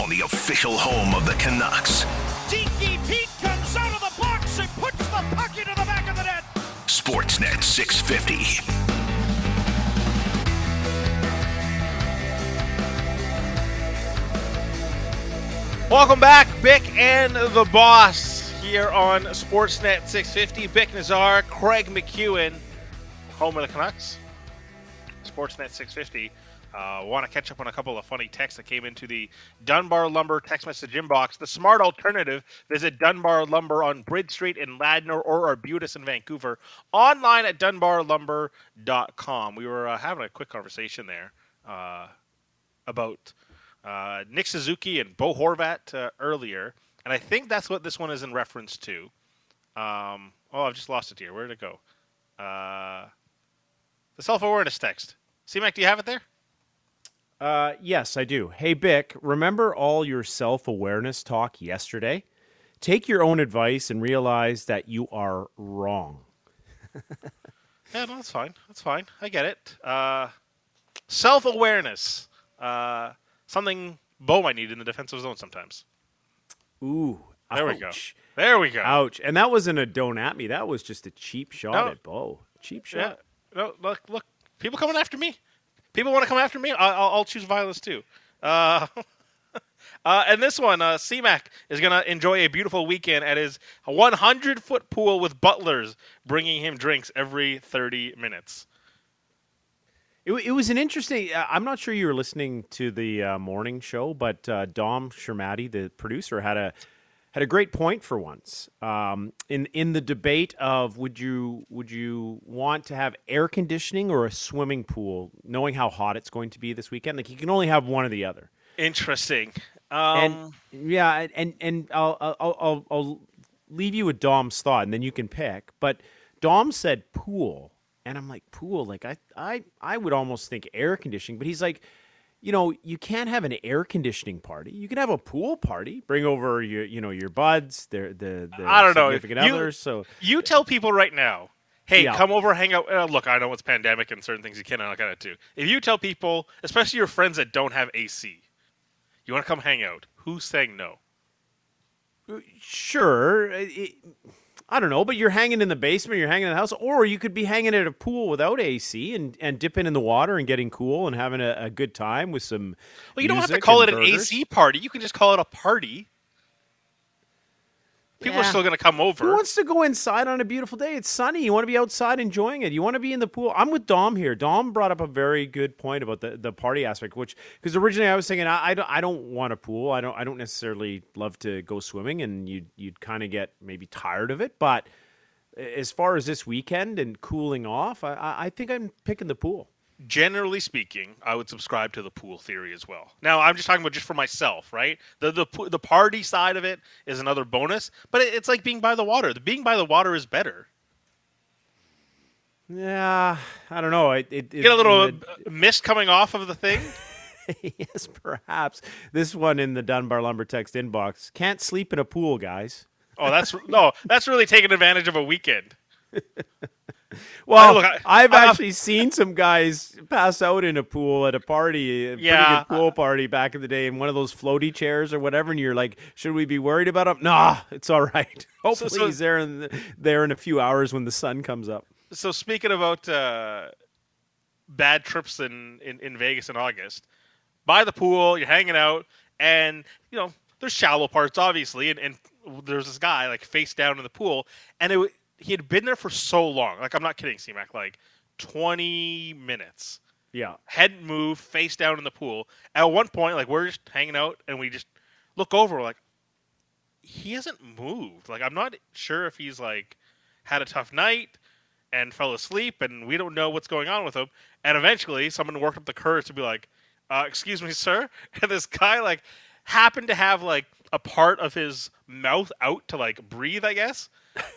on the official home of the Canucks. Dinky Pete comes out of the box and puts the puck into the back of the net. Sportsnet 650. Welcome back, Bik and the Boss here on Sportsnet 650. Bik Nazar, Craig McEwen, home of the Canucks. Sportsnet 650. Uh, Want to catch up on a couple of funny texts that came into the Dunbar Lumber text message inbox. The smart alternative: visit Dunbar Lumber on Bridge Street in Ladner or Arbutus in Vancouver. Online at dunbarlumber.com. We were uh, having a quick conversation there uh, about uh, Nick Suzuki and Bo Horvat uh, earlier, and I think that's what this one is in reference to. Um, oh, I've just lost it here. Where did it go? Uh, the self-awareness text. C-Mac, do you have it there? Uh, yes, I do. Hey, Bik, remember all your self awareness talk yesterday? Take your own advice and realize that you are wrong. Yeah, no, that's fine. That's fine. I get it. Uh, self-awareness. Uh, something Bo might need in the defensive zone sometimes. Ooh, There we go. There we go. Ouch. And that wasn't a don't at me. That was just a cheap shot No. at Bo. Cheap Yeah. shot. No, look, look. People coming after me. People want to come after me. I'll, I'll choose violence too. Uh, uh, and this one, uh, C-Mac is going to enjoy a beautiful weekend at his 100 foot pool with butlers bringing him drinks every 30 minutes. It, it was an interesting. Uh, I'm not sure you were listening to the uh, morning show, but uh, Dom Shermati, the producer, had a had a great point for once um, in in the debate of would you would you want to have air conditioning or a swimming pool, knowing how hot it's going to be this weekend. Like you can only have one or the other. Interesting. Um, and yeah, and and I'll, I'll I'll I'll leave you with Dom's thought, and then you can pick. But Dom said pool, and I'm like pool. Like I I I would almost think air conditioning, but he's like. You know, you can't have an air conditioning party. You can have a pool party. Bring over your, you know, your buds, their the, the I don't know. significant You- others. So you tell people right now, hey, Yeah. come over, hang out. Uh, look, I know it's pandemic and certain things you can and not gonna do. If you tell people, especially your friends that don't have AC, you want to come hang out, who's saying no? Sure. it- I don't know, but you're hanging in the basement, you're hanging in the house, or you could be hanging at a pool without AC and, and dipping in the water and getting cool and having a, a good time with some. Well, you don't have to call it an. AC party. You can just call it a party. People are still going to come over. Who wants to go inside on a beautiful day? It's sunny. You want to be outside enjoying it. You want to be in the pool. I'm with Dom here. Dom brought up a very good point about the, the party aspect, which because originally I was thinking I, I, don't, I don't want a pool. I don't I don't necessarily love to go swimming, and you'd you'd kind of get maybe tired of it. But as far as this weekend and cooling off, I- I, I think I'm picking the pool. Generally speaking, I would subscribe to the pool theory as well. Now, I'm just talking about just for myself, right? The the the party side of it is another bonus, but it, it's like being by the water. The being by the water is better. Yeah, I don't know. It, it, get a little it- uh, mist coming off of the thing. yes, perhaps this one in the Dunbar Lumber text inbox. Can't sleep in a pool, guys. Oh, that's no, that's really taking advantage of a weekend. Well, I- have actually seen some guys pass out in a pool at a party, a Yeah. pretty good pool party back in the day, in one of those floaty chairs or whatever. And you're like, should we be worried about him? Nah, it's all right. Hopefully, so- he's there in the, there in a few hours when the sun comes up. So speaking about uh, bad trips in, in, in Vegas in August, by the pool, you're hanging out, and you know there's shallow parts obviously, and, and there's this guy like face down in the pool, and it he had been there for so long. Like I'm not kidding, C-Mac, like 20 minutes. Yeah, Head moved, face down in the pool. At one point, like we're just hanging out, and we just look over, like he hasn't moved. Like I'm not sure if he's like had a tough night and fell asleep, and we don't know what's going on with him. And eventually, someone worked up the courage to be like, uh, "Excuse me, sir," and this guy like happened to have like a part of his mouth out to like breathe, I guess.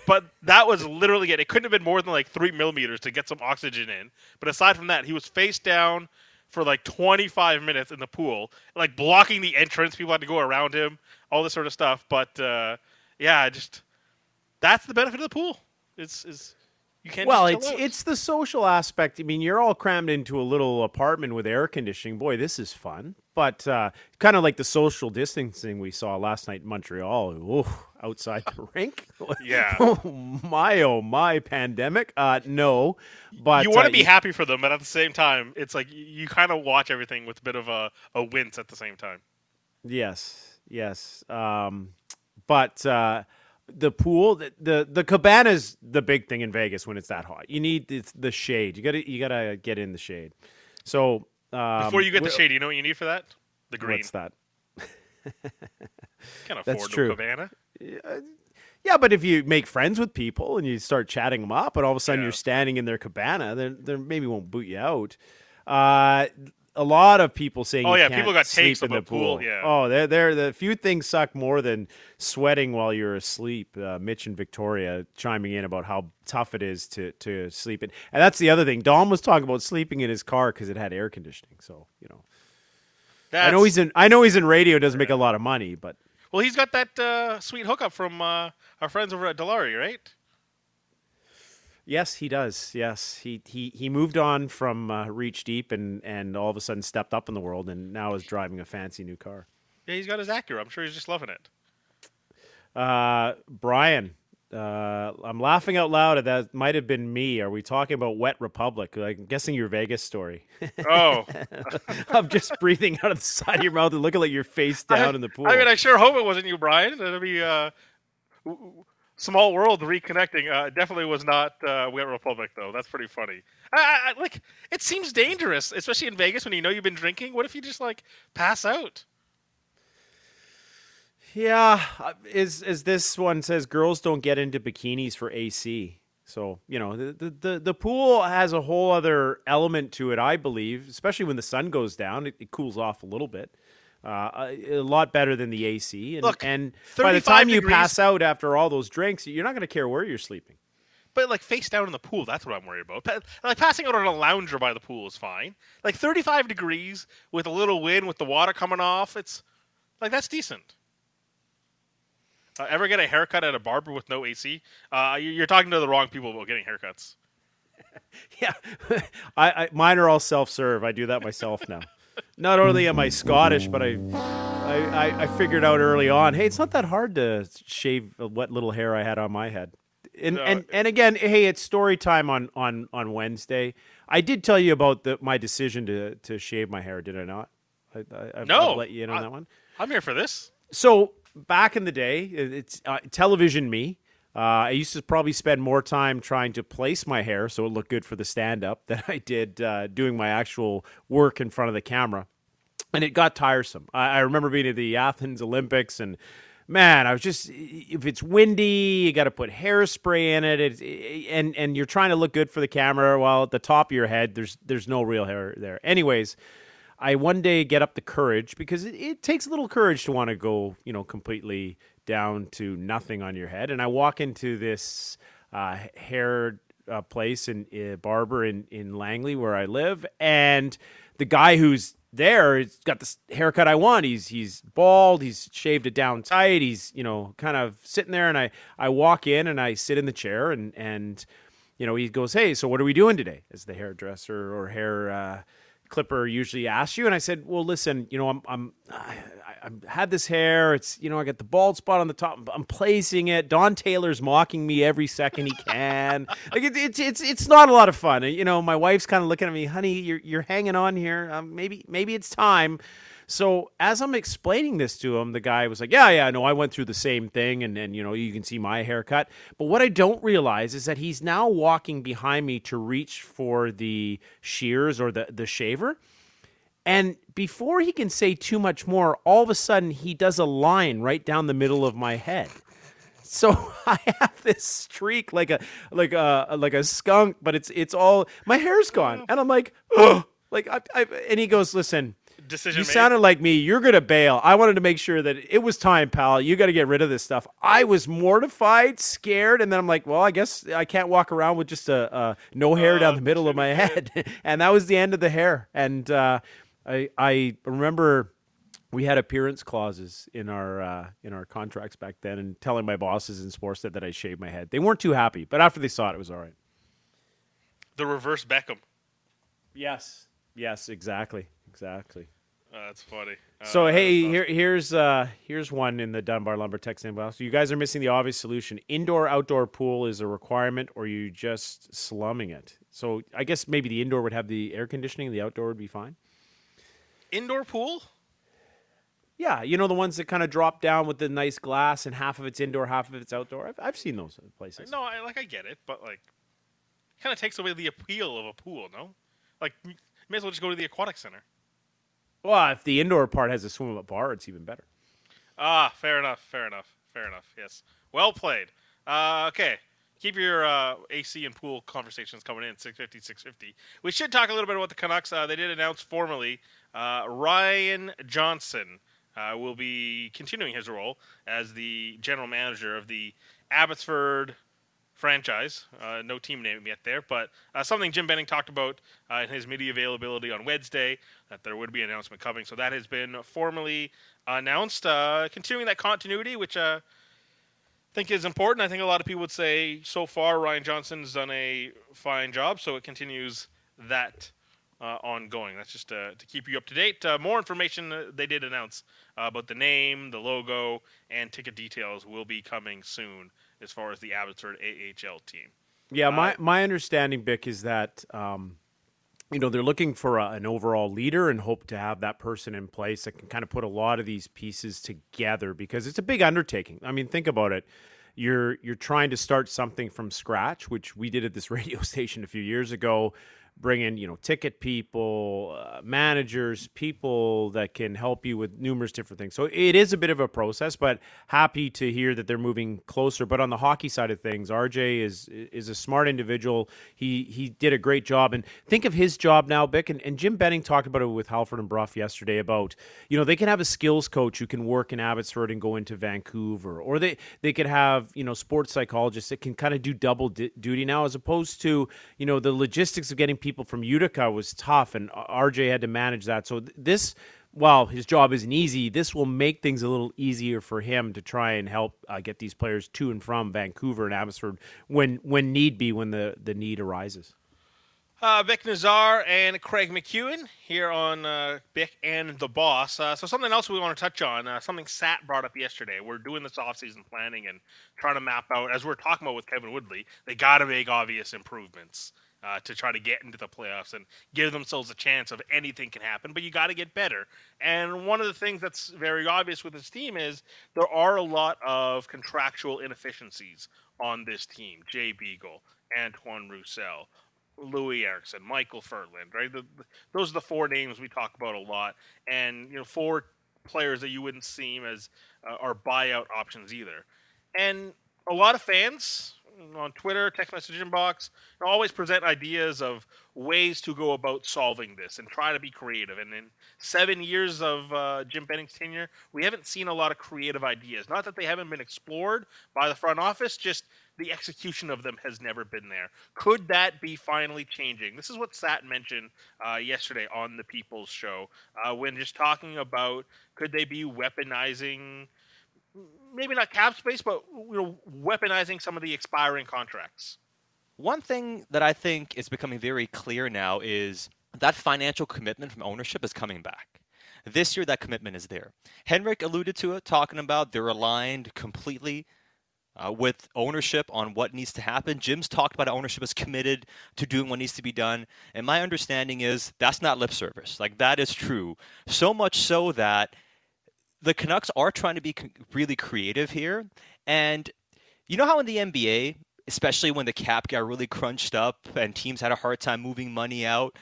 But that was literally it. It couldn't have been more than like three millimeters to get some oxygen in. But aside from that, he was face down for like 25 minutes in the pool, like blocking the entrance. People had to go around him, all this sort of stuff. But uh, yeah, just that's the benefit of the pool. It's is you can't. well, it's out. it's the social aspect. I mean, you're all crammed into a little apartment with air conditioning. Boy, this is fun. But uh, kind of like the social distancing we saw last night in Montreal. Ooh, outside the rink. Yeah. oh my, oh my, pandemic. Uh, no, but you want uh, to be happy for them, but at the same time, it's like you, you kind of watch everything with a bit of a, a wince at the same time. Yes, yes. Um, but uh, the pool, the, the the cabana is the big thing in Vegas when it's that hot. You need the, the shade. You gotta you gotta get in the shade. So um, Before you get the shade, you know what you need for that? The green. what's that? Can't afford That's true. cabana. Yeah, but if you make friends with people and you start chatting them up, and all of a sudden Yeah. you're standing in their cabana, then they maybe won't boot you out. Uh, a lot of people saying, Oh, you yeah, can't people got sleep takes in the pool, pool. yeah. Oh, they're, they're the few things suck more than sweating while you're asleep. Uh, Mitch and Victoria chiming in about how tough it is to to sleep in, and that's the other thing. Dom was talking about sleeping in his car because it had air conditioning. So you know, That's, I know he's in. I know he's in radio. Doesn't make a lot of money, but well, he's got that uh, sweet hookup from uh, our friends over at Dilawri, right? Yes, he does. Yes, he he he moved on from uh, Reach Deep and and all of a sudden stepped up in the world and now is driving a fancy new car. Yeah, he's got his Acura. I'm sure he's just loving it. Uh, Brian, uh, I'm laughing out loud. at That might have been me. Are we talking about Wet Republic? I'm guessing your Vegas story Oh, I'm just breathing out of the side of your mouth and looking like you're face down in the pool. I mean, I sure hope it wasn't you, Brian. That'd be uh, small world reconnecting. Uh, definitely was not uh, Wet Republic, though. That's pretty funny. I, I, like, it seems dangerous, especially in Vegas when you know you've been drinking. What if you just like pass out? Yeah, uh, is as this one says, girls don't get into bikinis for AC. So you know the, the the the pool has a whole other element to it, I believe, especially when the sun goes down. It, it cools off a little bit, uh, a, a lot better than the AC. And, Look, and by the 35 time you pass out after all those drinks, you're not going to care where you're sleeping. But like face down in the pool, that's what I'm worried about. Pa- like passing out on a lounger by the pool is fine. Like 35 degrees with a little wind, with the water coming off, it's like that's decent. Uh, ever get a haircut at a barber with no AC? Uh, you- you're talking to the wrong people about getting haircuts. Yeah, I, I mine are all self serve. I do that myself now. Not only am I Scottish, but I, I, I, figured out early on. Hey, it's not that hard to shave what little hair I had on my head. And No. and, and again, hey, it's story time on, on, on Wednesday. I did tell you about the, my decision to, to shave my hair, did I not? I, I, No. I've let you in on I- that one. I'm here for this. So back in the day, it's uh, television me. Uh, I used to probably spend more time trying to place my hair so it looked good for the stand up than I did uh, doing my actual work in front of the camera. And it got tiresome. I, I remember being at the Athens Olympics and man, I was just if it's windy, you got to put hairspray in it, it's, and and you're trying to look good for the camera while at the top of your head there's there's no real hair there. Anyways, I one day get up the courage because it, it takes a little courage to want to go, you know, completely down to nothing on your head. And I walk into this uh, hair uh, place in uh, barber in in Langley where I live, and the guy who's there has got this haircut I want. He's he's bald. He's shaved it down tight. He's you know kind of sitting there, and I I walk in and I sit in the chair and and you know he goes, hey, so what are we doing today? As the hairdresser or hair. Clipper usually asks you and i said well listen you know i'm i'm i, I had this hair. It's you know i got the bald spot on the top. I'm placing it. Don taylor's mocking me every second he can. Like it, it's it's it's not a lot of fun. You know my wife's kind of looking at me honey you're you're hanging on here. Um, maybe maybe it's time so as I'm explaining this to him, the guy was like, "Yeah, yeah, no, I went through the same thing, and and you know, you can see my haircut." But what I don't realize is that he's now walking behind me to reach for the shears or the the shaver, and before he can say too much more, all of a sudden he does a line right down the middle of my head. So I have this streak like a like a like a skunk, but it's it's all my hair's gone, oh. and I'm like, oh, like I, I, and he goes, "Listen." Decision You made. sounded like me. You're gonna bail. I wanted to make sure that it was time, pal. You got to get rid of this stuff. I was mortified, scared, and then I'm like, well, I guess I can't walk around with just a, a no hair down the middle of my head, and that was the end of the hair. And uh, I I remember we had appearance clauses in our uh, in our contracts back then, and telling my bosses in Sportsnet that I shaved my head. They weren't too happy, but after they saw it, it was all right. the reverse Beckham. Yes, yes, exactly, exactly. Uh, that's funny. Uh, So hey, here here's uh here's one in the Dunbar Lumber text inbox. So you guys are missing the obvious solution. Indoor outdoor pool is a requirement, or you just slumming it. So I guess maybe the indoor would have the air conditioning, the outdoor would be fine. indoor pool. Yeah, you know the ones that kind of drop down with the nice glass, and half of it's indoor, half of it's outdoor. I've, I've seen those places. No, I like I get it, but like, kind of takes away the appeal of a pool. No, like, may as well just go to the aquatic center. Well, if the indoor part has a swim up bar, it's even better. Ah, fair enough. Fair enough. Fair enough. Yes. Well played. Uh, okay. Keep your uh, AC and pool conversations coming in 650 650. We should talk a little bit about the Canucks. Uh, they did announce formally uh, Ryan Johnson uh, will be continuing his role as the general manager of the Abbotsford franchise. Uh, no team name yet there, but uh, something Jim Benning talked about uh, in his media availability on Wednesday that there would be an announcement coming. So that has been formally announced, uh, continuing that continuity, which uh, I think is important. I think a lot of people would say so far Ryan Johnson's done a fine job, so it continues that. Uh, ongoing. That's just uh, to keep you up to date. Uh, more information uh, they did announce uh, about the name, the logo, and ticket details will be coming soon as far as the Abbotsford AHL team. Yeah, my my understanding, Bik, is that um, you know they're looking for a, an overall leader and hope to have that person in place that can kind of put a lot of these pieces together because it's a big undertaking. I mean, think about it. You're you're trying to start something from scratch, which we did at this radio station a few years ago. Bring in, you know, ticket people, uh, managers, people that can help you with numerous different things. So it is a bit of a process, but happy to hear that they're moving closer. But on the hockey side of things, RJ is is a smart individual. He he did a great job, and think of his job now, Bik. And, and Jim Benning talked about it with Halford and Brough yesterday about you know they can have a skills coach who can work in Abbotsford and go into Vancouver, or they they could have you know sports psychologists that can kind of do double duty now, as opposed to you know the logistics of getting people from Utica was tough, and RJ had to manage that. So this while his job isn't easy, this will make things a little easier for him to try and help uh, get these players to and from Vancouver and Abbotsford when when need be, when the, the need arises. Uh, Bik Nazar and Craig McEwen here on uh, Bik and the Boss. Uh, so something else we want to touch on, uh, something Sat brought up yesterday. We're doing this off-season planning and trying to map out, as we're talking about with Kevin Woodley, they got to make obvious improvements uh, to try to get into the playoffs and give themselves a chance of anything can happen. But you got to get better. And one of the things that's very obvious with this team is there are a lot of contractual inefficiencies on this team. Jay Beagle, Antoine Roussel. Loui Eriksson, Michael Ferland, right? The, the, those are the four names we talk about a lot, and you know, four players that you wouldn't seem as uh, are buyout options either. And a lot of fans on Twitter, text message inbox, always present ideas of ways to go about solving this and try to be creative. And in seven years of uh, Jim Benning's tenure, we haven't seen a lot of creative ideas. Not that they haven't been explored by the front office, just the execution of them has never been there. Could that be finally changing? This is what Sat mentioned uh, yesterday on the People's Show uh, when just talking about could they be weaponizing, maybe not cap space, but you know, weaponizing some of the expiring contracts. One thing that I think is becoming very clear now is that financial commitment from ownership is coming back. This year, that commitment is there. Henrik alluded to it, talking about they're aligned completely uh, with ownership on what needs to happen. Jim's talked about ownership is committed to doing what needs to be done. And my understanding is that's not lip service. Like, that is true. So much so that the Canucks are trying to be really creative here. And you know how in the NBA, especially when the cap got really crunched up and teams had a hard time moving money out,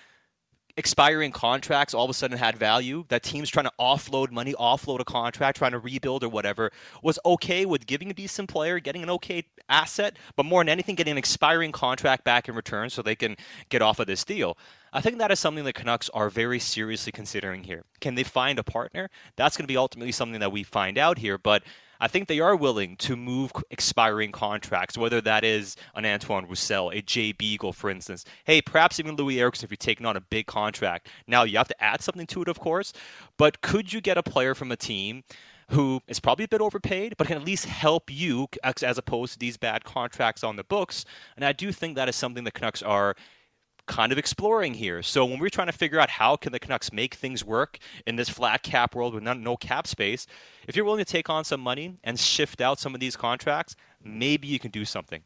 expiring contracts all of a sudden had value that teams trying to offload money offload a contract trying to rebuild or whatever was okay with giving a decent player getting an okay asset but more than anything getting an expiring contract back in return so they can get off of this deal I think that is something the Canucks are very seriously considering here. Can they find a partner? That's going to be ultimately something that we find out here, but I think they are willing to move expiring contracts, whether that is an Antoine Roussel, a Jay Beagle, for instance. Hey, perhaps even Loui Eriksson if you're taking on a big contract. Now, you have to add something to it, of course, but could you get a player from a team who is probably a bit overpaid, but can at least help you as opposed to these bad contracts on the books? And I do think that is something the Canucks are kind of exploring here. So when we're trying to figure out how can the Canucks make things work in this flat cap world with no, cap space, if you're willing to take on some money and shift out some of these contracts, maybe you can do something.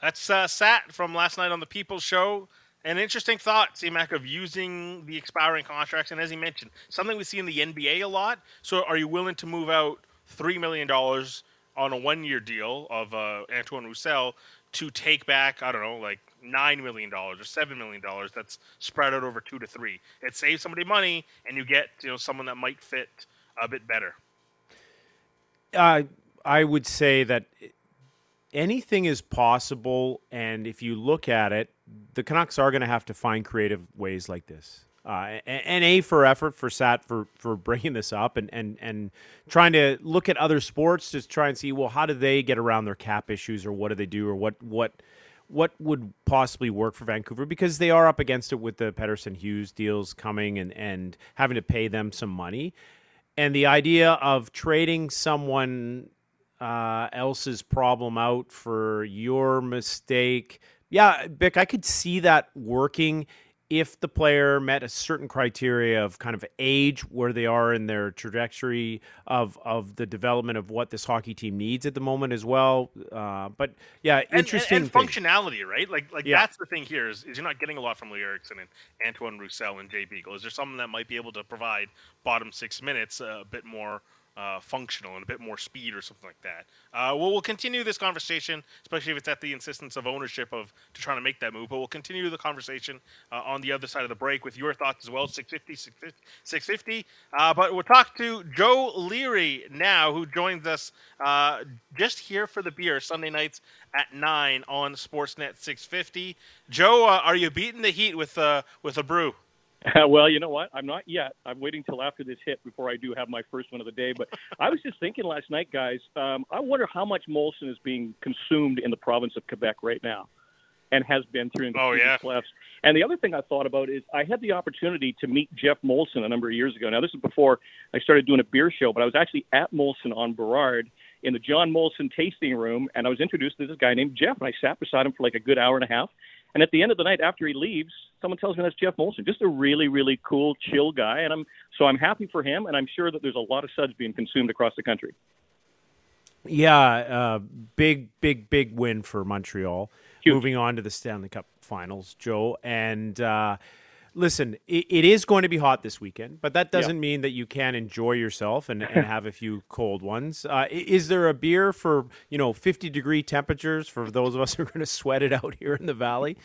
That's uh, Sat from last night on the People's Show. An interesting thought, C-Mac, of using the expiring contracts, and as he mentioned, something we see in the NBA a lot. So, are you willing to move out three million dollars on a one-year deal of uh, Antoine Roussel to take back, I don't know, like nine million dollars or seven million dollars? That's spread out over two to three. It saves somebody money, and you get you know someone that might fit a bit better. Uh, I would say that anything is possible, and if you look at it, the Canucks are going to have to find creative ways like this. Uh, and, and, a for effort for Sat for for bringing this up and and and trying to look at other sports to try and see well how do they get around their cap issues or what do they do or what what what would possibly work for Vancouver because they are up against it with the Pettersson Hughes deals coming and and having to pay them some money and the idea of trading someone uh, else's problem out for your mistake. Yeah, Bik, I could see that working if the player met a certain criteria of kind of age where they are in their trajectory of of the development of what this hockey team needs at the moment as well. Uh, but yeah, interesting and, and, and functionality, right? Like like yeah. that's the thing here is, is you're not getting a lot from Loui Eriksson and Antoine Roussel and Jay Beagle. Is there someone that might be able to provide bottom six minutes a bit more? Uh, functional and a bit more speed or something like that. Uh, well, we'll continue this conversation, especially if it's at the insistence of ownership of to trying to make that move. But we'll continue the conversation uh, on the other side of the break with your thoughts as well. 650, 650. 650. Uh, but we'll talk to Joe Leary now, who joins us uh, just here for the beer Sunday nights at nine on Sportsnet 650. Joe, uh, are you beating the heat with with a brew? well, you know what? I'm not yet. I'm waiting till after this hit before I do have my first one of the day. But I was just thinking last night, guys. Um, I wonder how much Molson is being consumed in the province of Quebec right now, and has been through the oh, yeah. left. And the other thing I thought about is I had the opportunity to meet Jeff Molson a number of years ago. Now this is before I started doing a beer show, but I was actually at Molson on Burrard in the John Molson tasting room, and I was introduced to this guy named Jeff, and I sat beside him for like a good hour and a half. And at the end of the night, after he leaves, someone tells me that's Jeff Molson. Just a really, really cool, chill guy, and I'm so I'm happy for him, and I'm sure that there's a lot of suds being consumed across the country. Yeah, uh, big, big, big win for Montreal. Huge. Moving on to the Stanley Cup Finals, Joe, and uh, listen, it, it is going to be hot this weekend, but that doesn't yeah. mean that you can't enjoy yourself and, and have a few cold ones. Uh, is there a beer for you know fifty degree temperatures for those of us who are going to sweat it out here in the valley?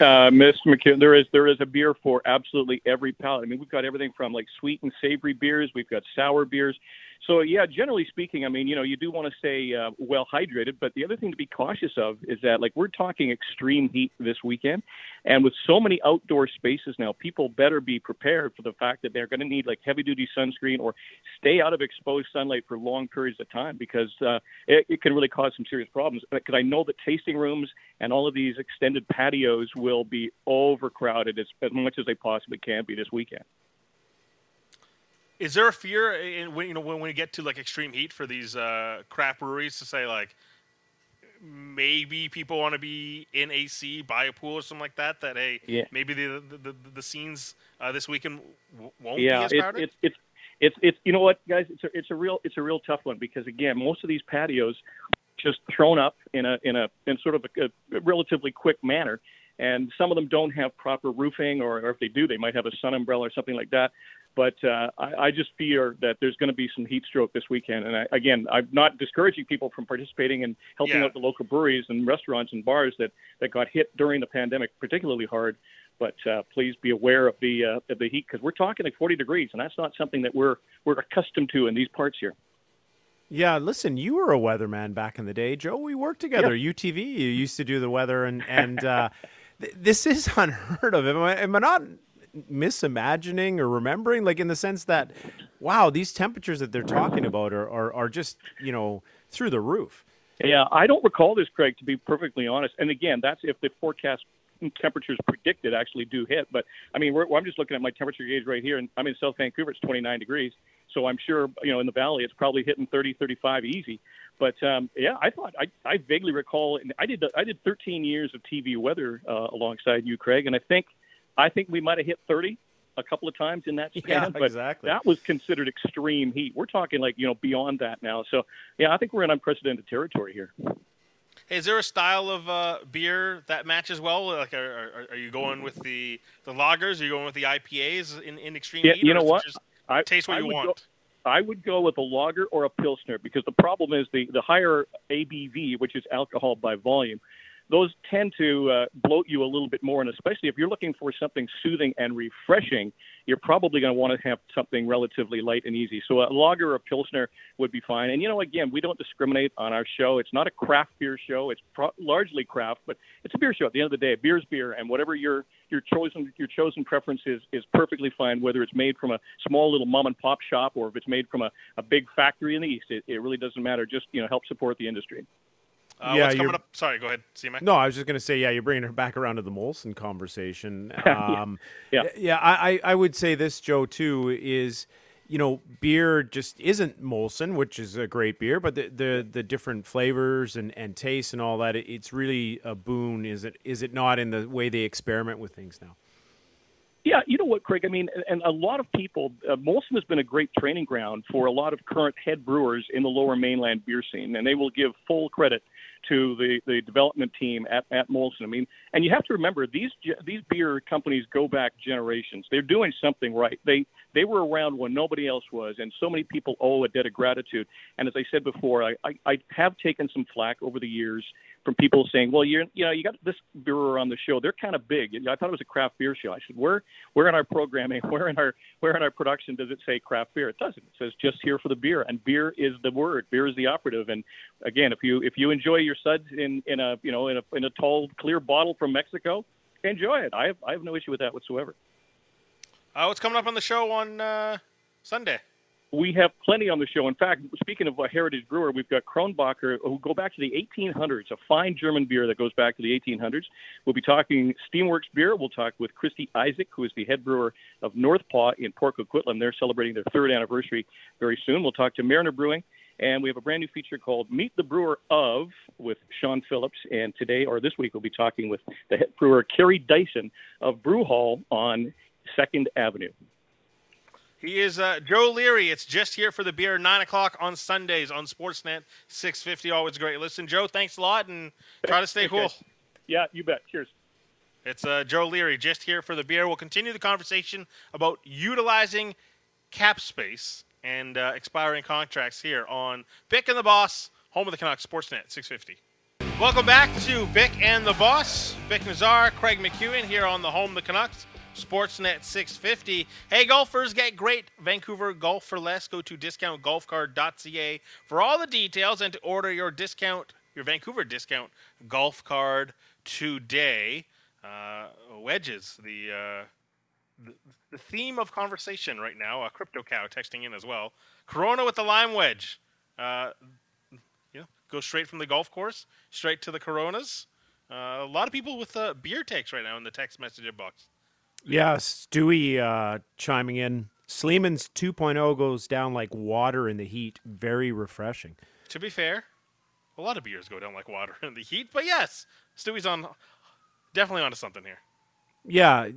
Uh, Mr. McKim, there is there is a beer for absolutely every palate. I mean, we've got everything from like sweet and savory beers, we've got sour beers. So yeah, generally speaking, I mean, you know, you do want to stay uh, well hydrated, but the other thing to be cautious of is that like we're talking extreme heat this weekend, and with so many outdoor spaces now, people better be prepared for the fact that they're going to need like heavy duty sunscreen or stay out of exposed sunlight for long periods of time because uh, it, it can really cause some serious problems. Because I know that tasting rooms and all of these extended patios will be overcrowded as, as much as they possibly can be this weekend. Is there a fear in when you know when we get to like extreme heat for these uh, crap breweries to say like maybe people want to be in AC by a pool or something like that? That hey, yeah. maybe the the, the, the scenes uh, this weekend won't yeah, be as crowded. It's, it's it's it's you know what guys, it's a, it's a real it's a real tough one because again, most of these patios just thrown up in a in a in sort of a, a relatively quick manner and some of them don't have proper roofing, or, or if they do, they might have a sun umbrella or something like that. But uh, I, I just fear that there's going to be some heat stroke this weekend. And I, again, I'm not discouraging people from participating and helping yeah. out the local breweries and restaurants and bars that, that got hit during the pandemic particularly hard. But uh, please be aware of the uh, of the heat because we're talking like 40 degrees, and that's not something that we're we're accustomed to in these parts here. Yeah, listen, you were a weatherman back in the day, Joe. We worked together. Yeah. UTV, you used to do the weather, and and uh, th- this is unheard of. Am I, am I not misimagining or remembering like in the sense that wow these temperatures that they're talking about are, are, are just you know through the roof. Yeah i don't recall this craig to be perfectly honest. And again that's if the forecast temperatures predicted actually do hit. But i mean i'm just looking at my temperature gauge right here and i'm in south vancouver it's 29 degrees. So i'm sure you know in the valley it's probably hitting 30 35 easy. But um, yeah, I thought I, I vaguely recall. And I did I did 13 years of TV weather uh, alongside you, Craig, and I think I think we might have hit 30 a couple of times in that span. Yeah, but exactly. That was considered extreme heat. We're talking like you know beyond that now. So yeah, I think we're in unprecedented territory here. Hey, is there a style of uh, beer that matches well? Like, are, are, are you going with the the lagers? Are you going with the IPAs in, in extreme Yeah, heat? you know what? Just I taste what I you would want. Go, I would go with a lager or a pilsner because the problem is the the higher ABV, which is alcohol by volume, those tend to uh, bloat you a little bit more, and especially if you're looking for something soothing and refreshing, you're probably going to want to have something relatively light and easy. So a lager or a pilsner would be fine. And you know, again, we don't discriminate on our show. It's not a craft beer show. It's pro- largely craft, but it's a beer show. At the end of the day, beer's beer, and whatever your your chosen your chosen preference is is perfectly fine. Whether it's made from a small little mom and pop shop or if it's made from a, a big factory in the east, it, it really doesn't matter. Just you know, help support the industry. Uh, Yeah, what's coming up? Sorry, go ahead, CMA. No, I was just going to say, yeah, you're bringing her back around to the Molson conversation. Um, Yeah. yeah. I, I I would say this, Joe, too, is you know, beer just isn't Molson, which is a great beer, but the the, the different flavors and, and tastes and all that, it, it's really a boon. Is it is it not in the way they experiment with things now? Yeah, you know what, Craig? I mean, and a lot of people, uh, Molson has been a great training ground for a lot of current head brewers in the lower mainland beer scene, and they will give full credit to the, the development team at, at Molson. I mean, and you have to remember these these beer companies go back generations. They're doing something right. They they were around when nobody else was, and so many people owe a debt of gratitude. And as I said before, I, I, I have taken some flack over the years from people saying, "Well, you're you know you got this brewer on the show. They're kind of big." I thought it was a craft beer show. I said, "Where where in our programming, where in our where in our production does it say craft beer? It doesn't. It says just here for the beer, and beer is the word. Beer is the operative. And again, if you if you enjoy your suds in in a you know in a in a tall clear bottle from Mexico, enjoy it. I have I have no issue with that whatsoever. Uh, what's coming up on the show on uh, Sunday? We have plenty on the show. In fact, speaking of a heritage brewer, we've got Krombacher, who go back to the 1800s, a fine German beer that goes back to the 1800s. We'll be talking Steamworks beer. We'll talk with Christy Isaac, who is the head brewer of North Paw in Port Coquitlam. They're celebrating their third anniversary very soon. We'll talk to Mariner Brewing. And we have a brand new feature called Meet the Brewer of with Sean Phillips. And today, or this week, we'll be talking with the head brewer, Kerry Dyson of Brew Hall on 2nd Avenue. He is uh, Joe Leary. It's just here for the beer. Nine o'clock on Sundays on Sportsnet six fifty. Always great. Listen, Joe. Thanks a lot, and try to stay Thanks, cool. Yeah, you bet. Cheers. It's uh, Joe Leary just here for the beer. We'll continue the conversation about utilizing cap space and uh, expiring contracts here on Bik and the Boss, home of the Canucks, Sportsnet 650. Welcome back to Bik and the Boss. Bik Nazar, Craig McEwen here on the home of the Canucks, Sportsnet 650. Hey, golfers, get great Vancouver golf for less. Go to discountgolfcard.ca for all the details and to order your discount, your Vancouver discount golf card today. Uh, wedges, the, uh, the the theme of conversation right now. Uh, Crypto Cow texting in as well. Corona with the lime wedge. Uh, go straight from the golf course straight to the Coronas. Uh, a lot of people with uh, beer takes right now in the text message box. Yeah, Stewie uh, chiming in. Sleeman's 2.0 goes down like water in the heat. Very refreshing. To be fair, a lot of beers go down like water in the heat, but yes, Stewie's on definitely onto something here. Yeah,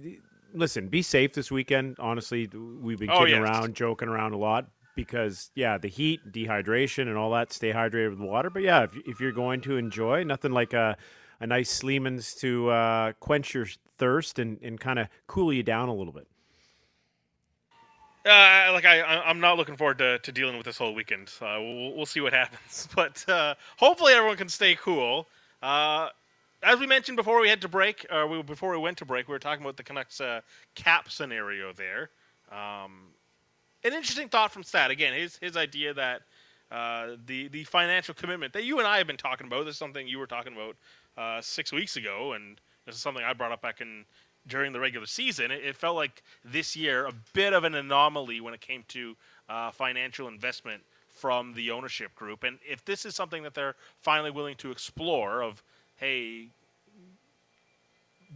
listen, be safe this weekend. Honestly, we've been Oh, kidding yes. around, joking around a lot because, yeah, the heat, dehydration, and all that. Stay hydrated with water. But yeah, if, if you're going to enjoy, nothing like a, a nice Sleeman's to uh, quench your thirst and, and kind of cool you down a little bit. Uh, like I, I'm not looking forward to, to dealing with this whole weekend. Uh, we'll, we'll see what happens, but uh, hopefully everyone can stay cool. Uh, as we mentioned before we had to break, or we, before we went to break, we were talking about the Canucks uh, cap scenario there. Um, an interesting thought from Sat. Again, his his idea that uh, the the financial commitment that you and I have been talking about. This is something you were talking about uh, six weeks ago, and this is something I brought up back in during the regular season. It, it felt like this year a bit of an anomaly when it came to uh, financial investment from the ownership group. And if this is something that they're finally willing to explore, of hey,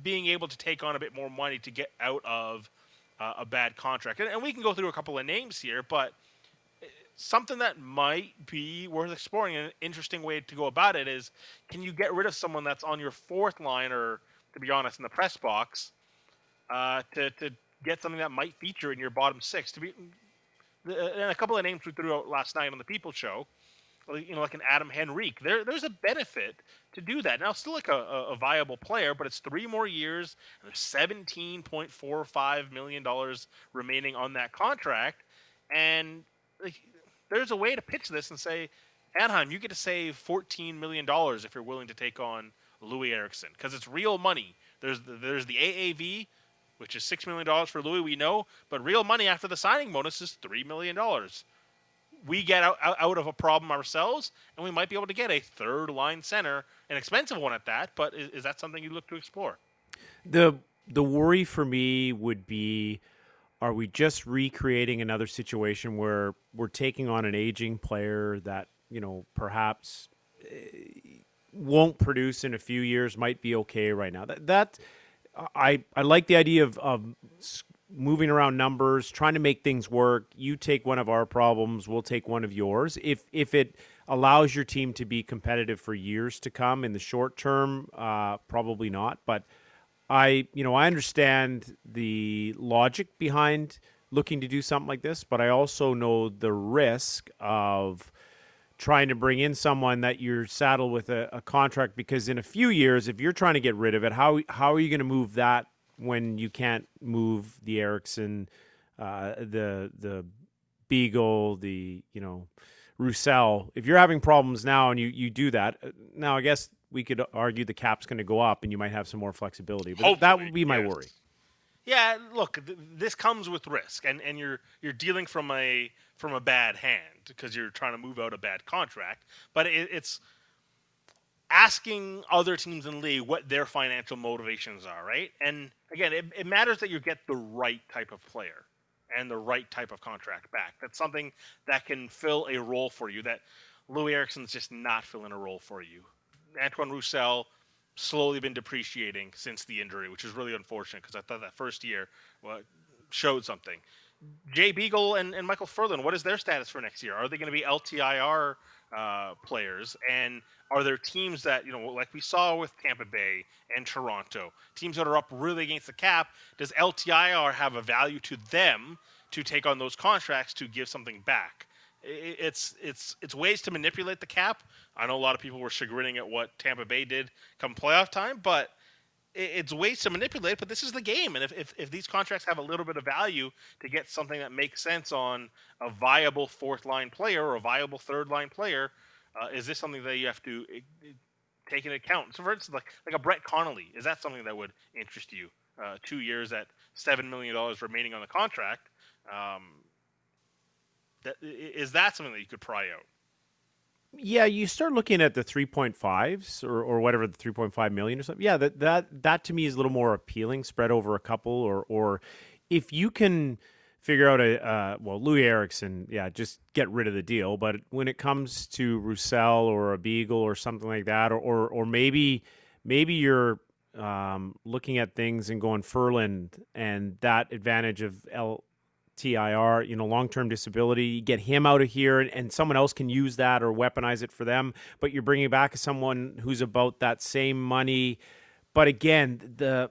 being able to take on a bit more money to get out of uh, a bad contract, and, and we can go through a couple of names here, but something that might be worth exploring. An interesting way to go about it is, can you get rid of someone that's on your fourth line, or to be honest, in the press box, uh, to to get something that might feature in your bottom six? To be, and a couple of names we threw out last night on the People Show, you know, like an Adam Henrique. There, there's a benefit to do that. Now, still like a, a viable player, but it's three more years and there's seventeen point four five million dollars remaining on that contract, and like, there's a way to pitch this and say, Anaheim, you get to save fourteen million dollars if you're willing to take on Loui Eriksson because it's real money. There's there's the AAV, which is six million dollars for Loui, we know, but real money after the signing bonus is three million dollars. We get out, out of a problem ourselves, and we might be able to get a third line center, an expensive one at that. But is, is that something you look to explore? The the worry for me would be are we just recreating another situation where we're taking on an aging player that you know perhaps eh, won't produce in a few years might be okay right now? That that i i like the idea of, of moving around numbers trying to make things work. You take one of our problems we'll take one of yours. If if it allows your team to be competitive for years to come in the short term uh, probably not but I, you know, I understand the logic behind looking to do something like this, but I also know the risk of trying to bring in someone that you're saddled with a, a contract because in a few years, if you're trying to get rid of it, how how are you going to move that when you can't move the Eriksson, uh, the the Beagle, the you know Roussel? If you're having problems now and you you do that, uh, now I guess we could argue the cap's going to go up and you might have some more flexibility. But Hopefully, that would be my yes. worry. Yeah, look, th- this comes with risk, and, and you're you're dealing from a from a bad hand because you're trying to move out a bad contract. But it, it's asking other teams in the league what their financial motivations are, right? And again, it, it matters that you get the right type of player and the right type of contract back. That's something that can fill a role for you that Loui Eriksson's just not filling a role for you. Antoine Roussel slowly been depreciating since the injury, which is really unfortunate because I thought that first year well, showed something. Jay Beagle and, and Michael Ferland, what is their status for next year? Are they going to be LTIR uh, players? And are there teams that, you know, like we saw with Tampa Bay and Toronto, teams that are up really against the cap, does LTIR have a value to them to take on those contracts to give something back? It's it's it's ways to manipulate the cap. I know a lot of people were chagrining at what Tampa Bay did come playoff time, but it's ways to manipulate. But this is the game, and if, if, if these contracts have a little bit of value to get something that makes sense on a viable fourth line player or a viable third line player, uh, is this something that you have to take into account? So, for instance, like like a Brett Connolly, is that something that would interest you? Uh, two years at seven million dollars remaining on the contract. Um, that, is that something that you could pry out? Yeah, you start looking at the 3.5s or, or whatever the 3.5 million or something. Yeah, that that that to me is a little more appealing, spread over a couple, or or if you can figure out a uh, well, Loui Eriksson, yeah, just get rid of the deal. But when it comes to Roussel or a Beagle or something like that, or or, or maybe maybe you're um, looking at things and going Ferland and that advantage of L TIR, you know, long term disability. You get him out of here, and, and, someone else can use that or weaponize it for them. But you're bringing back someone who's about that same money. But again, the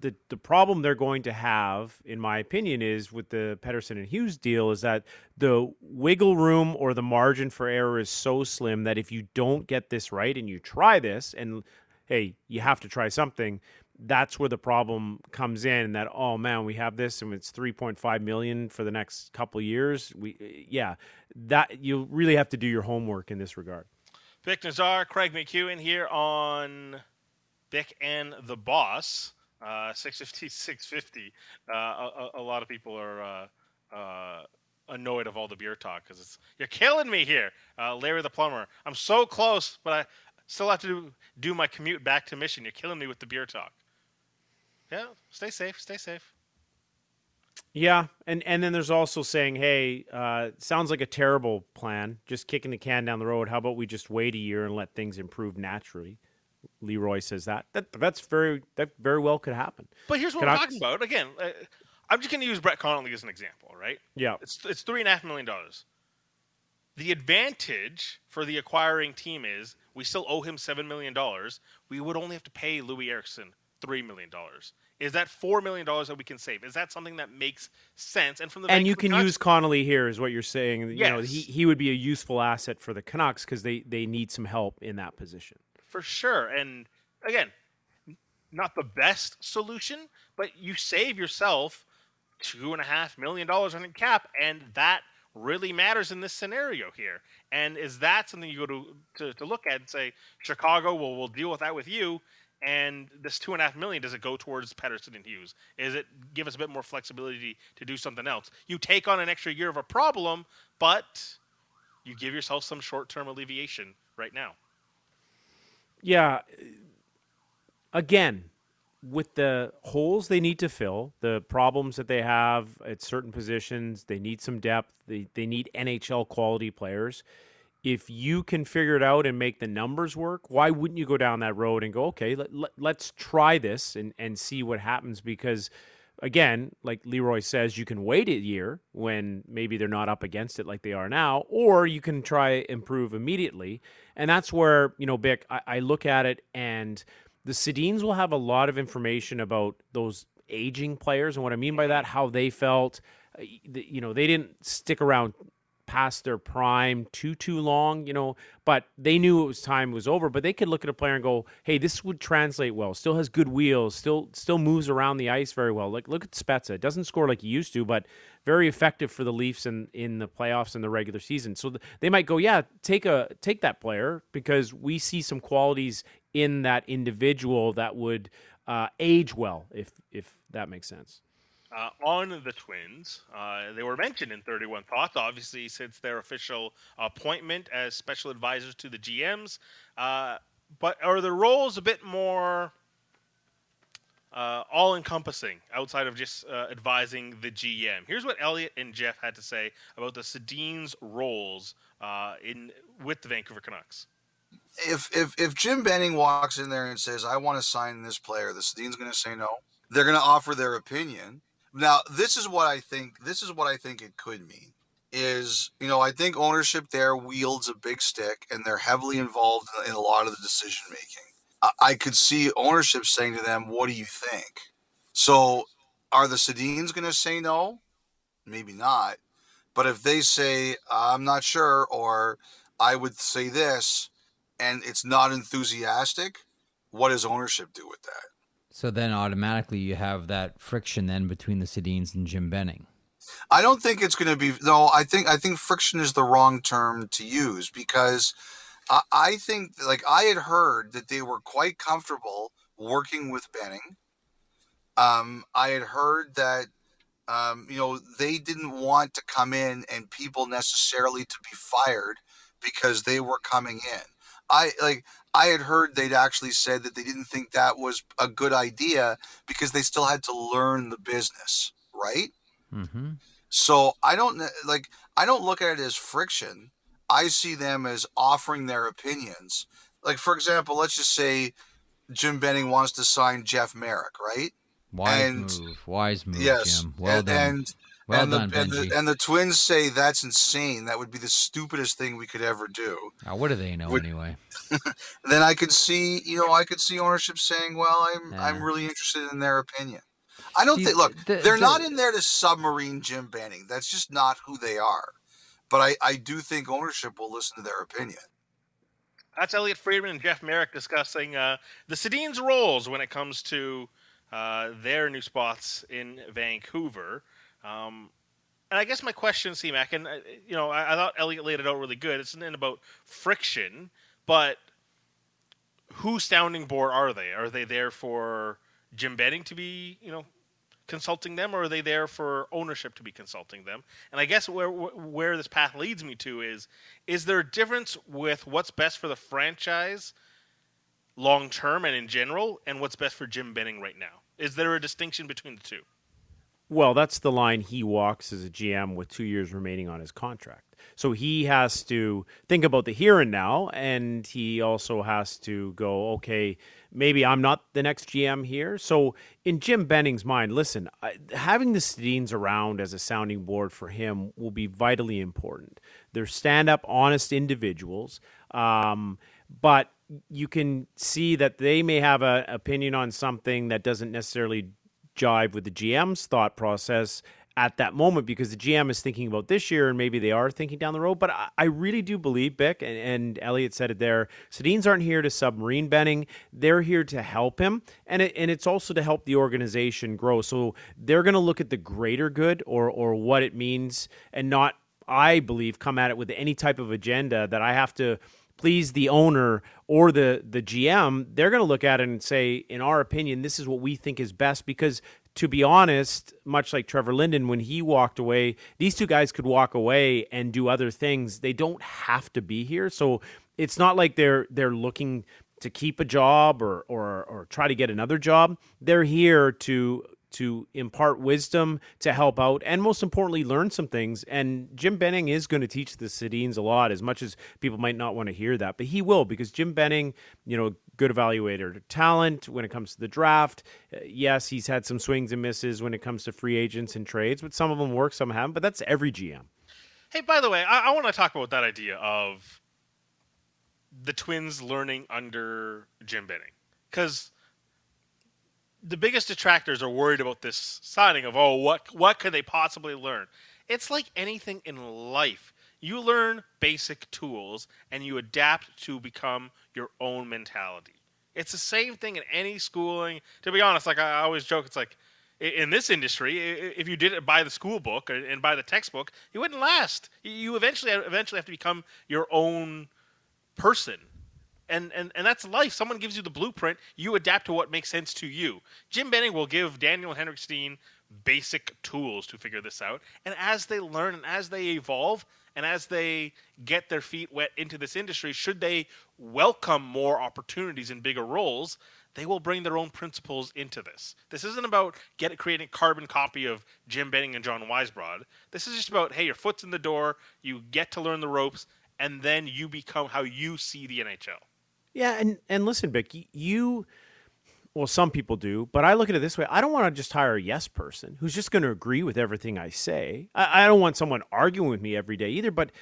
the the problem they're going to have, in my opinion, is with the Pettersson and Hughes deal, is that the wiggle room or the margin for error is so slim that if you don't get this right and you try this, and hey, you have to try something that's where the problem comes in that oh man we have this and it's 3.5 million for the next couple years we yeah that you really have to do your homework in this regard Bik Nazar, Craig McEwen here on Bik and the Boss, uh, 650, 650. Uh, a, a, lot of people are uh, uh, annoyed of all the beer talk because it's you're killing me here, uh, Larry the plumber. I'm so close, but I still have to do, do my commute back to Mission. You're killing me with the beer talk. Yeah, stay safe. Stay safe. Yeah, and and then there's also saying, hey, uh, sounds like a terrible plan, just kicking the can down the road. How about we just wait a year and let things improve naturally? Leroy says that that that's very that very well could happen. But here's what Can I'm I... talking about. Again, uh, I'm just going to use Brett Connolly as an example, right? Yeah, it's it's three and a half million dollars. the advantage for the acquiring team is we still owe him seven million dollars. We would only have to pay Loui Eriksson three million dollars. Is that four million dollars that we can save? Is that something that makes sense? And from the and you can Canucks- use Connolly here, is what you're saying. You know, he, he would be a useful asset for the Canucks because they, they need some help in that position. for sure. And again, not the best solution, but you save yourself two and a half million dollars on cap, and that really matters in this scenario here. And is that something you go to, to, to look at and say, Chicago, well, we'll deal with that with you. And this two and a half million, does it go towards Pettersson and Hughes? Is it give us a bit more flexibility to do something else? You take on an extra year of a problem, but you give yourself some short term alleviation right now. Yeah. Again, with the holes they need to fill, the problems that they have at certain positions, they need some depth. They, they need NHL quality players. If you can figure it out and make the numbers work, why wouldn't you go down that road and go, okay, let, let, let's try this and, and see what happens? Because, again, like Leroy says, you can wait a year when maybe they're not up against it like they are now, or you can try improve immediately. And that's where, you know, Bik, I, I look at it and the Sedins will have a lot of information about those aging players. And what I mean by that, how they felt, uh, you know, they didn't stick around past their prime too too long, you know, but they knew it was time was over. But they could look at a player and go, "Hey, this would translate well. Still has good wheels. Still still moves around the ice very well. Like look at Spezza. Doesn't score like he used to, but very effective for the Leafs in in the playoffs and the regular season. So th- they might go, yeah, take a take that player because we see some qualities in that individual that would uh, age well, if if that makes sense. Uh, on the Twins, uh, they were mentioned in 31 Thoughts, obviously, since their official appointment as special advisors to the GMs. Uh, but are the roles a bit more uh, all encompassing outside of just uh, advising the GM? Here's what Elliot and Jeff had to say about the Sedin's roles uh, in with the Vancouver Canucks. if if if Jim Benning walks in there and says, "I want to sign this player," the Sedin's going to say no. They're going to offer their opinion. Now, this is what I think. This is what I think it could mean. Is you know I think ownership there wields a big stick, and they're heavily involved in a lot of the decision making. I, I could see ownership saying to them, "What do you think?" So, are the Sedins going to say no? Maybe not. But if they say, "I'm not sure," or "I would say this," and it's not enthusiastic, what does ownership do with that? So then automatically you have that friction then between the Sedins and Jim Benning. I don't think it's going to be. No, I think I think friction is the wrong term to use because I, I think like I had heard that they were quite comfortable working with Benning. Um, I had heard that um, you know they didn't want to come in and people necessarily to be fired because they were coming in. I like I had heard they'd actually said that they didn't think that was a good idea because they still had to learn the business, right? Mm-hmm. So I don't like I don't look at it as friction. I see them as offering their opinions. Like for example, let's just say Jim Benning wants to sign Jeff Marek, right? Wise And- move. Wise move, yes. Jim. Well and, done. And well and done, the, and Benji. the and the twins say that's insane. That would be the stupidest thing we could ever do. Now, what do they know Would- anyway? Then I could see, you know, I could see ownership saying, "Well, I'm Yeah. I'm really interested in their opinion." I don't See, think. Look, the- they're the- not in there to submarine Jim Benning. That's just not who they are. But I I do think ownership will listen to their opinion. That's Elliot Friedman and Jeff Marek discussing uh, the Sedin's roles when it comes to uh, their new spots in Vancouver. Um, and I guess my question, C-Mac, and uh, you know, I, I thought Elliot laid it out really good. It's not about friction, but whose sounding board are they? Are they there for Jim Benning to be, you know, consulting them, or are they there for ownership to be consulting them? And I guess where where this path leads me to is is there a difference with what's best for the franchise long term and in general, and what's best for Jim Benning right now? Is there a distinction between the two? Well, that's the line he walks as a GM with two years remaining on his contract. So he has to think about the here and now, and he also has to go, okay, maybe I'm not the next GM here. So in Jim Benning's mind, listen, having the Sedins around as a sounding board for him will be vitally important. They're stand up, honest individuals, um, but you can see that they may have an opinion on something that doesn't necessarily jive with the GM's thought process at that moment because the GM is thinking about this year and maybe they are thinking down the road. But I, I really do believe, Bik, and, and, Elliot said it there, Sedins aren't here to submarine Benning. They're here to help him. And, it, and it's also to help the organization grow. So they're going to look at the greater good or, or what it means and not, I believe, come at it with any type of agenda that I have to please the owner or the the GM, they're going to look at it and say, in our opinion, this is what we think is best because to be honest, much like Trevor Linden, when he walked away, these two guys could walk away and do other things. They don't have to be here. So it's not like they're they're looking to keep a job or or or try to get another job. They're here to to impart wisdom, to help out, and most importantly, learn some things. And Jim Benning is going to teach the Sedins a lot, as much as people might not want to hear that, but he will because Jim Benning, you know, good evaluator of talent when it comes to the draft. Uh, yes, he's had some swings and misses when it comes to free agents and trades, but some of them work, some haven't. But that's every GM. Hey, by the way, I, I want to talk about that idea of the Twins learning under Jim Benning because the biggest detractors are worried about this signing of oh what what could they possibly learn? It's like anything in life. You learn basic tools and you adapt to become your own mentality. It's the same thing in any schooling. To be honest like i always joke it's like in this industry if you did it by the school book and by the textbook it wouldn't last. You eventually eventually have to become your own person and, and and that's life. Someone gives you the blueprint, you adapt to what makes sense to you. Jim Benning will give Daniel Henrik Sedin basic tools to figure this out, and as they learn and as they evolve and as they get their feet wet into this industry, should they welcome more opportunities and bigger roles, they will bring their own principles into this. This isn't about get creating a carbon copy of Jim Benning and John Weisbrod. This is just about hey, your foot's in the door, you get to learn the ropes, and then you become how you see the NHL. Yeah, and and listen, Vic, you well, some people do, but I look at it this way. I don't want to just hire a yes person who's just going to agree with everything I say. I, I, don't want someone arguing with me every day either, but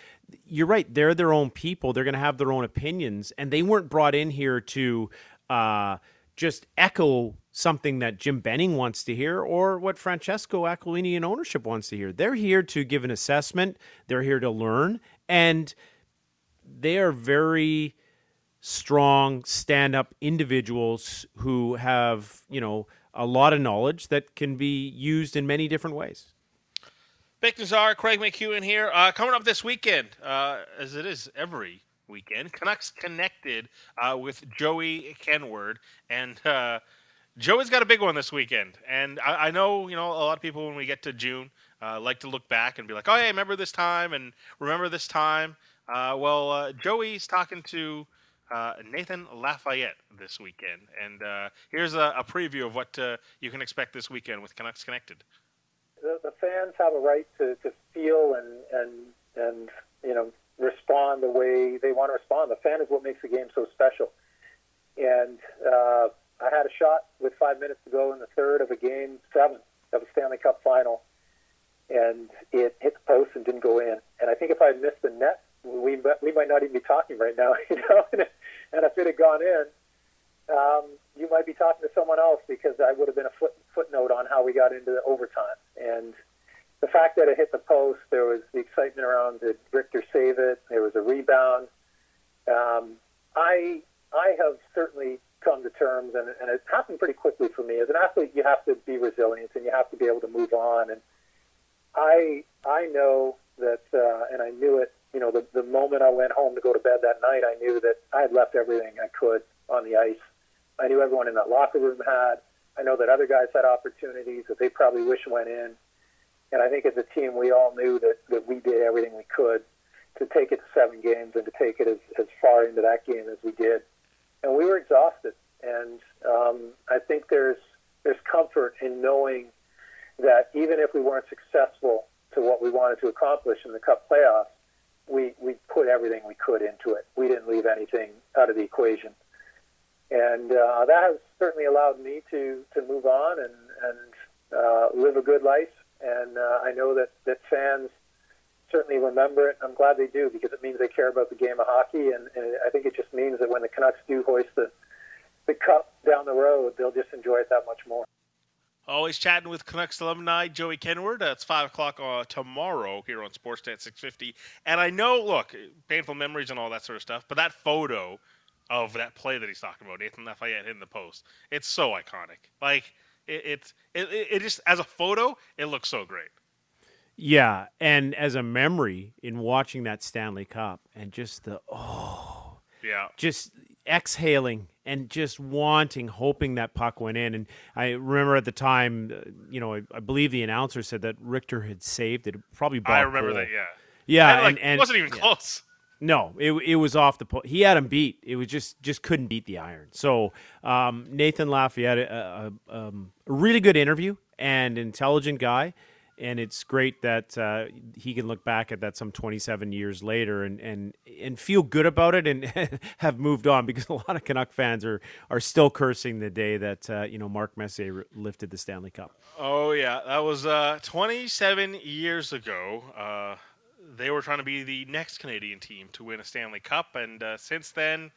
you're right. They're their own people. They're going to have their own opinions, and they weren't brought in here to uh, just echo something that Jim Benning wants to hear or what Francesco Aquilini and ownership wants to hear. They're here to give an assessment, they're here to learn, and they are very strong stand-up individuals who have you know a lot of knowledge that can be used in many different ways. Bik Nizzar, Craig McEwen here. Uh, coming up this weekend, uh, as it is every weekend, Canucks Connected uh, with Joey Kenward. And uh, Joey's got a big one this weekend. And I, I, know, you know, a lot of people when we get to June uh, like to look back and be like, oh, yeah, remember this time and remember this time. Uh, well, Joey's talking to uh, Nathan Lafayette this weekend. And uh, here's a, a, preview of what uh, you can expect this weekend with Canucks Connected. The, the fans have a right to, to feel and, and, and, you know, respond the way they want to respond. The fan is what makes the game so special. And uh, I had a shot with five minutes to go in the third of a game seven of a Stanley Cup final, and it hit the post and didn't go in. And I think if I had missed the net, we we might not even be talking right now, you know. and if it had gone in, um, you might be talking to someone else because I would have been a foot, footnote on how we got into the overtime. And the fact that it hit the post, there was the excitement around did Richter save it? There was a rebound. Um, I I have certainly come to terms, and, and it happened pretty quickly for me. As an athlete, you have to be resilient and you have to be able to move on. And I I know that, uh, and I knew it you know, the, the moment I went home to go to bed that night, I knew that I had left everything I could on the ice. I knew everyone in that locker room had. I know that other guys had opportunities that they probably wish went in. And I think as a team, we all knew that, that we did everything we could to take it to seven games and to take it as, as far into that game as we did. And we were exhausted. And um, I think there's there's comfort in knowing that even if we weren't successful to what we wanted to accomplish in the Cup playoffs, we we put everything we could into it. We didn't leave anything out of the equation, and uh, that has certainly allowed me to to move on and and uh, live a good life. And uh, I know that that fans certainly remember it. I'm glad they do because it means they care about the game of hockey, and, and I think it just means that when the Canucks do hoist the the cup down the road, they'll just enjoy it that much more. Always chatting with Canucks alumni Joey Kenward. That's five o'clock uh, tomorrow here on Sportsnet 650. And I know, look, painful memories and all that sort of stuff, but that photo of that play that he's talking about, Nathan Lafayette hitting the post, it's so iconic. Like it, it's it, it just as a photo, it looks so great. Yeah, and as a memory in watching that Stanley Cup and just the oh, Yeah. just exhaling and just wanting, hoping that puck went in. And I remember at the time, uh, you know, I, I believe the announcer said that Richter had saved it. Probably I remember Cole. that. Yeah. Yeah, And, like, and, and it wasn't even yeah. close. No, it it was off the po- he had him beat. It was just just couldn't beat the iron. So um, Nathan Lafayette, a, a, um, a really good interview and intelligent guy, and it's great that uh, he can look back at that some 27 years later and and and feel good about it and have moved on because a lot of Canuck fans are are still cursing the day that uh, you know Mark Messier lifted the Stanley Cup. Oh yeah, that was uh, 27 years ago. Uh, they were trying to be the next Canadian team to win a Stanley Cup, and uh, since then,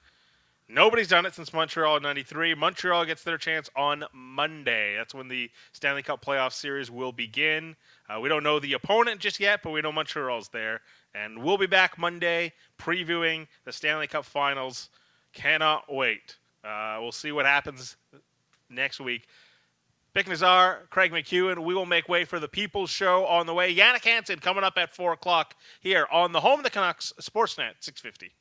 nobody's done it since Montreal in '93. Montreal gets their chance on Monday. That's when the Stanley Cup playoff series will begin. Uh, we don't know the opponent just yet, but we know Montreal's there, and we'll be back Monday previewing the Stanley Cup Finals. Cannot wait. Uh, we'll see what happens next week. Bik Nizzar, Craig McEwen. We will make way for the People's Show on the way. Jannik Hansen coming up at 4 o'clock here on the home of the Canucks, Sportsnet 650.